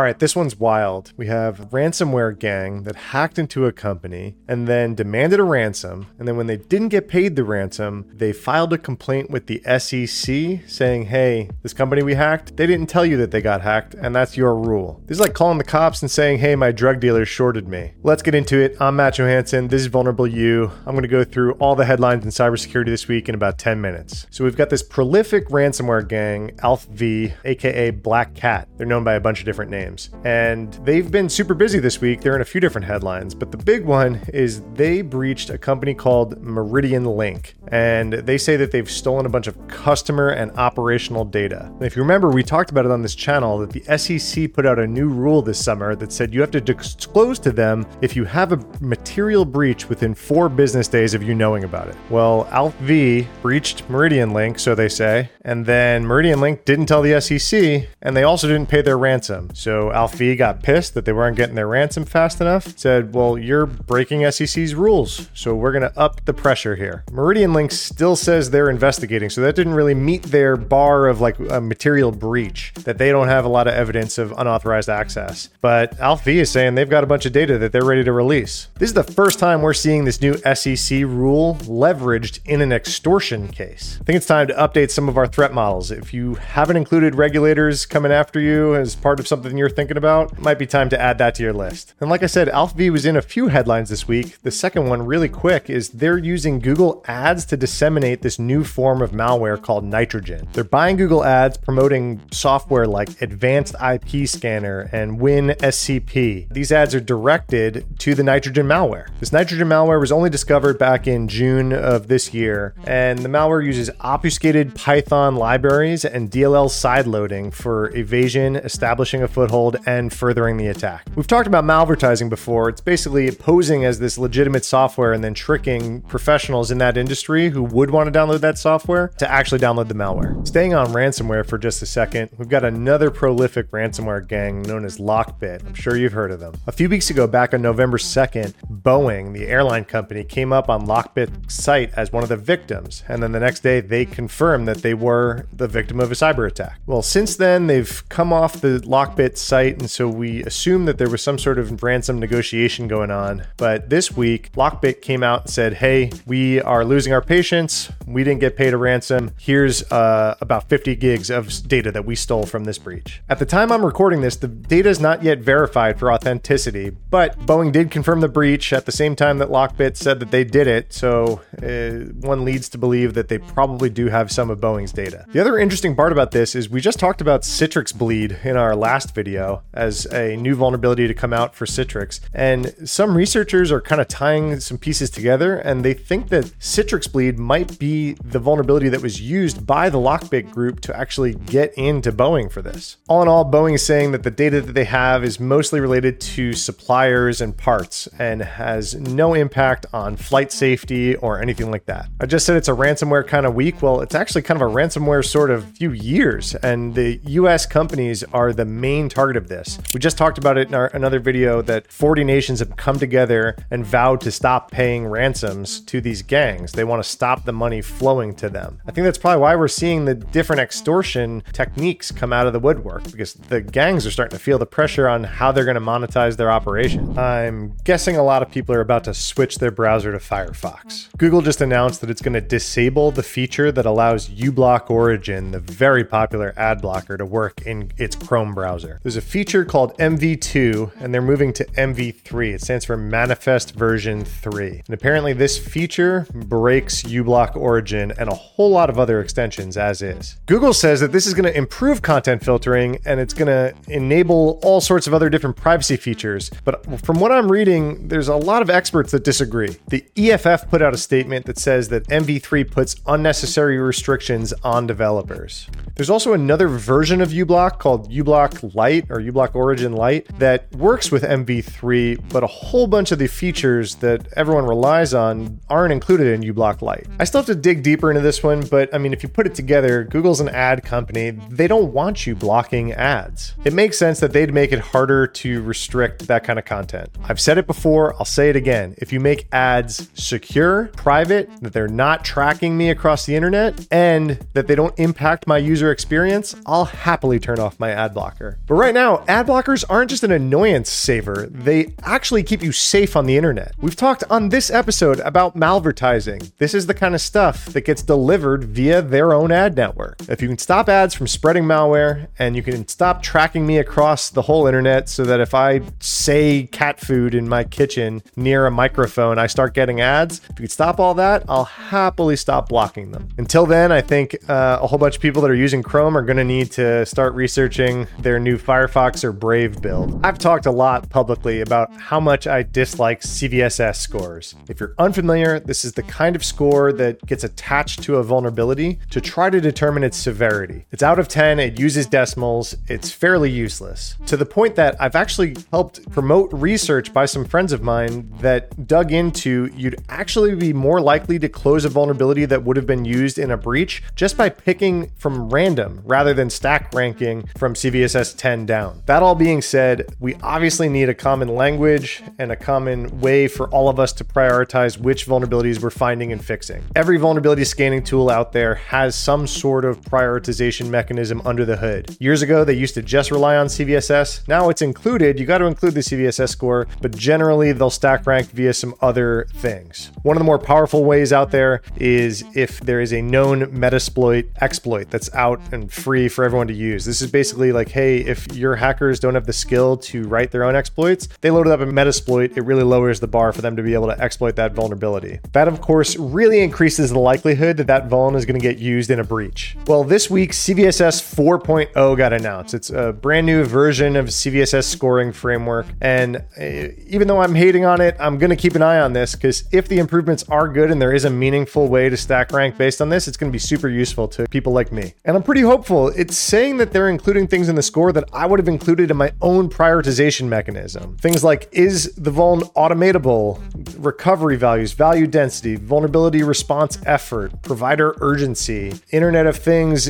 All right, this one's wild. We have ransomware gang that hacked into a company and then demanded a ransom. And then when they didn't get paid the ransom, they filed a complaint with the SEC saying, hey, this company we hacked, they didn't tell you that they got hacked, and that's your rule. This is like calling the cops and saying, hey, my drug dealer shorted me. Let's get into it. I'm Matt Johansson. This is Vulnerable U. I'm going to go through all the headlines in cybersecurity this week in about 10 minutes. So we've got this prolific ransomware gang, ALPHV, aka Black Cat. They're known by a bunch of different names names. And they've been super busy this week. They're in a few different headlines, but the big one is they breached a company called MeridianLink. And they say that they've stolen a bunch of customer and operational data. And if you remember, we talked about it on this channel that the SEC put out a new rule this summer that said you have to disclose to them if you have a material breach within four business days of you knowing about it. Well, ALPHV breached MeridianLink, so they say, and then MeridianLink didn't tell the SEC, and they also didn't pay their ransom. So so ALPHV got pissed that they weren't getting their ransom fast enough. Said, "Well, you're breaking SEC's rules, so we're going to up the pressure here." MeridianLink still says they're investigating, so that didn't really meet their bar of like a material breach that they don't have a lot of evidence of unauthorized access. But ALPHV is saying they've got a bunch of data that they're ready to release. This is the first time we're seeing this new SEC rule leveraged in an extortion case. I think it's time to update some of our threat models. If you haven't included regulators coming after you as part of something you're thinking about, might be time to add that to your list. And like I said, ALPHV was in a few headlines this week. The second one, really quick, is they're using Google Ads to disseminate this new form of malware called Nitrogen. They're buying Google Ads, promoting software like Advanced IP Scanner and Win SCP. These ads are directed to the Nitrogen malware. This Nitrogen malware was only discovered back in June of this year, and the malware uses obfuscated Python libraries and DLL sideloading for evasion, establishing a foothold foothold and furthering the attack. We've talked about malvertising before. It's basically posing as this legitimate software and then tricking professionals in that industry who would want to download that software to actually download the malware. Staying on ransomware for just a second, we've got another prolific ransomware gang known as Lockbit. I'm sure you've heard of them. A few weeks ago, back on November 2nd, Boeing, the airline company, came up on Lockbit's site as one of the victims, and then the next day they confirmed that they were the victim of a cyber attack. Well, since then, they've come off the Lockbit site, and so we assumed that there was some sort of ransom negotiation going on. But this week, Lockbit came out and said, "Hey, we are losing our patience. We didn't get paid a ransom. Here's uh, about 50 gigs of data that we stole from this breach." At the time I'm recording this, the data is not yet verified for authenticity, but Boeing did confirm the breach at the same time that Lockbit said that they did it. So uh, one leads to believe that they probably do have some of Boeing's data. The other interesting part about this is we just talked about Citrix bleed in our last video video as a new vulnerability to come out for Citrix. And some researchers are kind of tying some pieces together and they think that Citrix Bleed might be the vulnerability that was used by the Lockbit group to actually get into Boeing for this. All in all, Boeing is saying that the data that they have is mostly related to suppliers and parts and has no impact on flight safety or anything like that. I just said it's a ransomware kind of week. Well, it's actually kind of a ransomware sort of few years, and the US companies are the main target of this. We just talked about it in our, another video that 40 nations have come together and vowed to stop paying ransoms to these gangs. They want to stop the money flowing to them. I think that's probably why we're seeing the different extortion techniques come out of the woodwork because the gangs are starting to feel the pressure on how they're going to monetize their operation. I'm guessing a lot of people are about to switch their browser to Firefox. Google just announced that it's going to disable the feature that allows uBlock Origin, the very popular ad blocker, to work in its Chrome browser. A feature called MV2, and they're moving to MV3. It stands for Manifest Version 3. And apparently, this feature breaks uBlock Origin and a whole lot of other extensions as is. Google says that this is going to improve content filtering and it's going to enable all sorts of other different privacy features. But from what I'm reading, there's a lot of experts that disagree. The EFF put out a statement that says that MV3 puts unnecessary restrictions on developers. There's also another version of uBlock called uBlock Lite or uBlock Origin Lite that works with MV3, but a whole bunch of the features that everyone relies on aren't included in uBlock Lite. I still have to dig deeper into this one, but I mean, if you put it together, Google's an ad company. They don't want you blocking ads. It makes sense that they'd make it harder to restrict that kind of content. I've said it before, I'll say it again. If you make ads secure, private, that they're not tracking me across the internet, and that they don't impact my user experience, I'll happily turn off my ad blocker. But right now, ad blockers aren't just an annoyance saver, they actually keep you safe on the internet. We've talked on this episode about malvertising. This is the kind of stuff that gets delivered via their own ad network. If you can stop ads from spreading malware and you can stop tracking me across the whole internet so that if I say cat food in my kitchen near a microphone, I start getting ads, if you could stop all that, I'll happily stop blocking them. Until then, I think uh, a whole bunch of people that are using Chrome are going to need to start researching their new Firefox or Brave build. I've talked a lot publicly about how much I dislike CVSS scores. If you're unfamiliar, this is the kind of score that gets attached to a vulnerability to try to determine its severity. It's out of 10, it uses decimals, it's fairly useless. To the point that I've actually helped promote research by some friends of mine that dug into you'd actually be more likely to close a vulnerability that would have been used in a breach just by picking from random rather than stack ranking from CVSS 10 down. That all being said, we obviously need a common language and a common way for all of us to prioritize which vulnerabilities we're finding and fixing. Every vulnerability scanning tool out there has some sort of prioritization mechanism under the hood. Years ago, they used to just rely on CVSS. Now it's included. You got to include the CVSS score, but generally they'll stack rank via some other things. One of the more powerful ways out there is if there is a known Metasploit exploit that's out and free for everyone to use. This is basically like, hey, if your hackers don't have the skill to write their own exploits, they load it up in Metasploit. It really lowers the bar for them to be able to exploit that vulnerability. That, of course, really increases the likelihood that that vuln is going to get used in a breach. Well, this week, CVSS 4.0 got announced. It's a brand new version of CVSS scoring framework. And uh, even though I'm hating on it, I'm going to keep an eye on this because if the improvements are good and there is a meaningful way to stack rank based on this, it's going to be super useful to people like me. And I'm pretty hopeful. It's saying that they're including things in the score that I would have included in my own prioritization mechanism. Things like is the vuln automatable, recovery values, value density, vulnerability response effort, provider urgency, Internet of Things,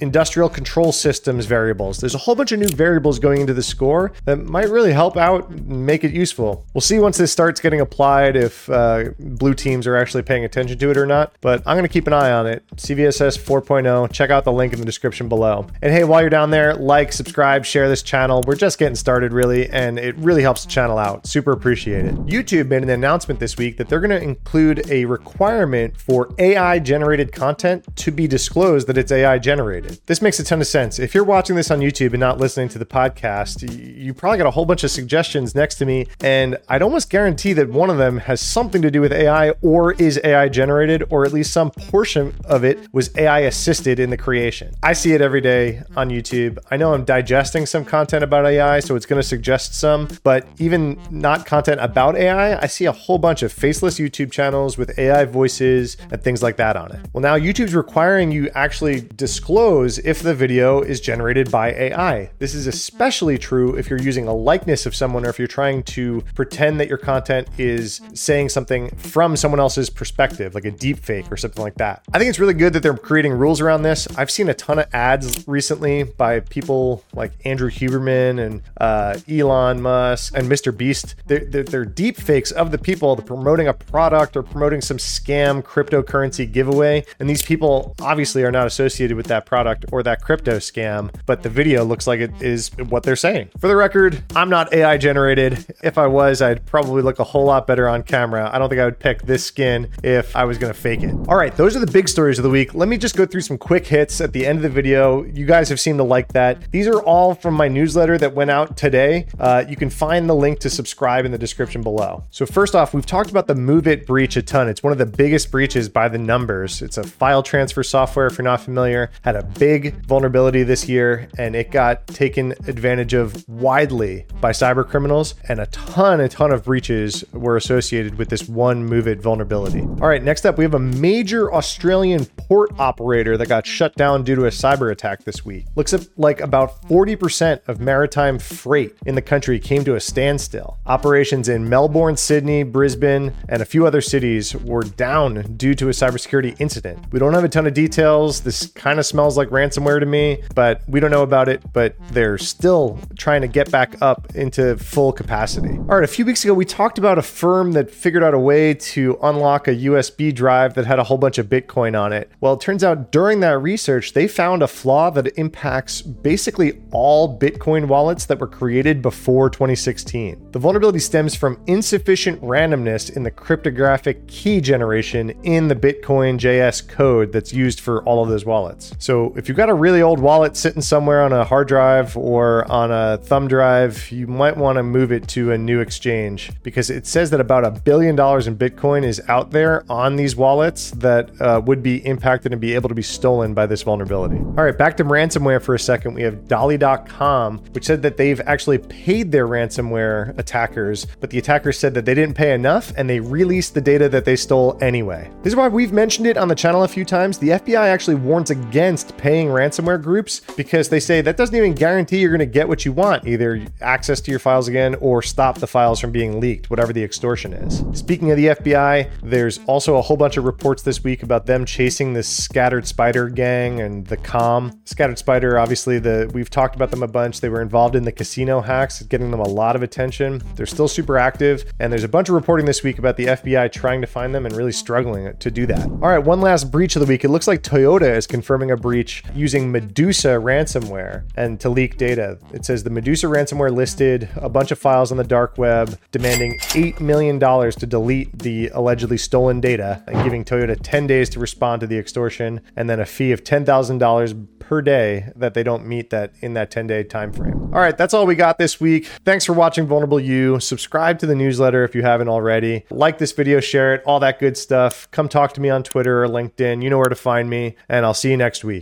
industrial control systems variables. There's a whole bunch of new variables going into the score that might really help out and make it useful. We'll see once this starts getting applied if uh, blue teams are actually paying attention to it or not, but I'm going to keep an eye on it. CVSS 4.0. Check out the link in the description below. And hey, while you're down there, like, subscribe, share this channel. We're just getting started, really, and it really helps the channel out. Super appreciate it. YouTube made an announcement this week that they're going to include a requirement for AI generated content to be disclosed that it's AI generated. This makes a ton of sense. If you're watching this on YouTube and not listening to the podcast, you probably got a whole bunch of suggestions next to me, and I'd almost guarantee that one of them has something to do with AI or is AI generated, or at least some portion of it was AI assisted in the creation. I see it every day on YouTube. I know I'm digesting some content about AI, so it's going to suggest some, but even not content about AI, I see a whole bunch of faceless YouTube channels with AI voices and things like that on it. Well, now YouTube's requiring you actually disclose if the video is generated by AI. This is especially true if you're using a likeness of someone or if you're trying to pretend that your content is saying something from someone else's perspective, like a deep fake or something like that. I think it's really good that they're creating rules around this. I've seen a ton of ads recently by people like Andrew Huberman and uh, Elon Musk and Mr. Beast. They're, they're, they're deep fakes of the people that promoting a product or promoting some scam cryptocurrency giveaway. And these people obviously are not associated with that product or that crypto scam, but the video looks like it is what they're saying. For the record, I'm not AI generated. If I was, I'd probably look a whole lot better on camera. I don't think I would pick this skin if I was going to fake it. All right, those are the big stories of the week. Let me just go through some quick hits at the end of the video. You guys have seemed to like that. These are all from my newsletter that went out today. Uh, you can find the link to subscribe in the description below. So, first off, we've talked about the MOVEit breach a ton. It's one of the biggest breaches by the numbers. It's a file transfer software, if you're not familiar, had a big vulnerability this year, and it got taken advantage of widely by cyber criminals, and a ton, a ton of breaches were associated with this one MOVEit vulnerability. All right, next up, we have a major Australian port operator that got shut down due to a cyber attack this week. Looks like about 40% of maritime freight in the country came to a standstill. Operations in Melbourne, Sydney, Brisbane, and a few other cities were down due to a cybersecurity incident. We don't have a ton of details. This kind of smells like ransomware to me, but we don't know about it. But they're still trying to get back up into full capacity. All right, a few weeks ago, we talked about a firm that figured out a way to unlock a USB drive that had a whole bunch of Bitcoin on it. Well, it turns out during that research, they found a flaw that impacts basically all Bitcoin wallets that were created before 2016. The vulnerability stems from insufficient randomness in the cryptographic key generation in the BitcoinJS code that's used for all of those wallets. So if you've got a really old wallet sitting somewhere on a hard drive or on a thumb drive, you might want to move it to a new exchange because it says that about a billion dollars in Bitcoin is out there on these wallets that uh, would be impacted and be able to be stolen by this vulnerability. All right, back to ransomware for a second. We have Dolly.com, which said that they've actually paid their ransomware attackers, but the attackers said that they didn't pay enough and they released the data that they stole anyway. This is why we've mentioned it on the channel a few times. The FBI actually warns against paying ransomware groups because they say that doesn't even guarantee you're going to get what you want, either access to your files again or stop the files from being leaked, whatever the extortion is. Speaking of the FBI, there's also a whole bunch of reports this week about them chasing this scattered spider gang and the com. Scattered spider, obviously, the we've talked about them a bunch. They were involved in the casino hacks, getting them a lot of attention. They're still super active, and there's a bunch of reporting this week about the FBI trying to find them and really struggling to do that. All right, one last breach of the week. It looks like Toyota is confirming a breach using Medusa ransomware and to leak data. It says the Medusa ransomware listed a bunch of files on the dark web, demanding $8 million to delete the allegedly stolen data and giving Toyota 10 days to respond to the extortion and then a fee of $10,000 per day that they don't meet that in that 10 day time frame. All right, that's all we got this week. Thanks for watching Vulnerable U. Subscribe to the newsletter if you haven't already. Like this video, share it, all that good stuff. Come talk to me on Twitter or LinkedIn. You know where to find me, and I'll see you next week.